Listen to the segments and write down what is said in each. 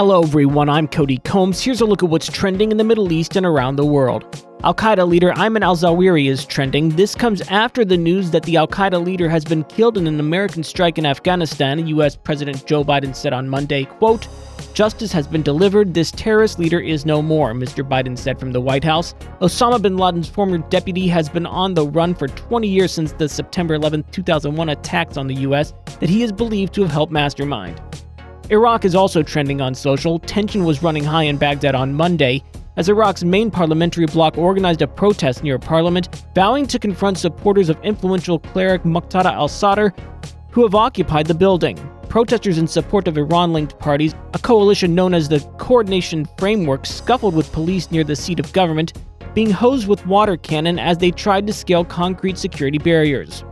Hello, everyone. I'm Cody Combs. Here's a look at what's trending in the Middle East and around the world. Al Qaeda leader Ayman al Zawahiri is trending. This comes after the news that the Al Qaeda leader has been killed in an American strike in Afghanistan. U.S. President Joe Biden said on Monday, quote, Justice has been delivered. This terrorist leader is no more, Mr. Biden said from the White House. Osama bin Laden's former deputy has been on the run for 20 years since the September 11, 2001 attacks on the U.S. that he is believed to have helped mastermind. Iraq is also trending on social. Tension was running high in Baghdad on Monday as Iraq's main parliamentary bloc organized a protest near parliament, vowing to confront supporters of influential cleric Muqtada al Sadr, who have occupied the building. Protesters in support of Iran linked parties, a coalition known as the Coordination Framework, scuffled with police near the seat of government, being hosed with water cannon as they tried to scale concrete security barriers.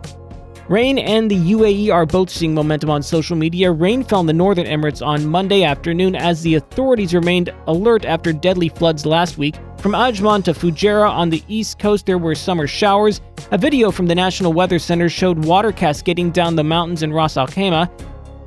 Rain and the UAE are both seeing momentum on social media. Rain fell in the Northern Emirates on Monday afternoon as the authorities remained alert after deadly floods last week. From Ajman to Fujairah on the east coast, there were summer showers. A video from the National Weather Center showed water cascading down the mountains in Ras Al Khaimah,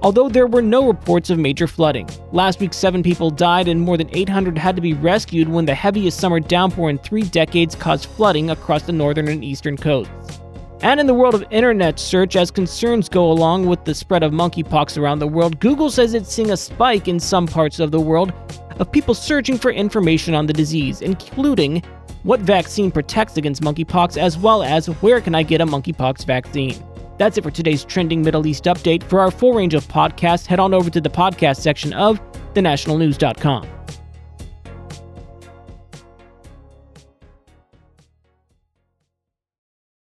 although there were no reports of major flooding. Last week, seven people died and more than 800 had to be rescued when the heaviest summer downpour in three decades caused flooding across the northern and eastern coasts. And in the world of internet search, as concerns go along with the spread of monkeypox around the world, Google says it's seeing a spike in some parts of the world of people searching for information on the disease, including what vaccine protects against monkeypox, as well as where can I get a monkeypox vaccine. That's it for today's trending Middle East update. For our full range of podcasts, head on over to the podcast section of thenationalnews.com.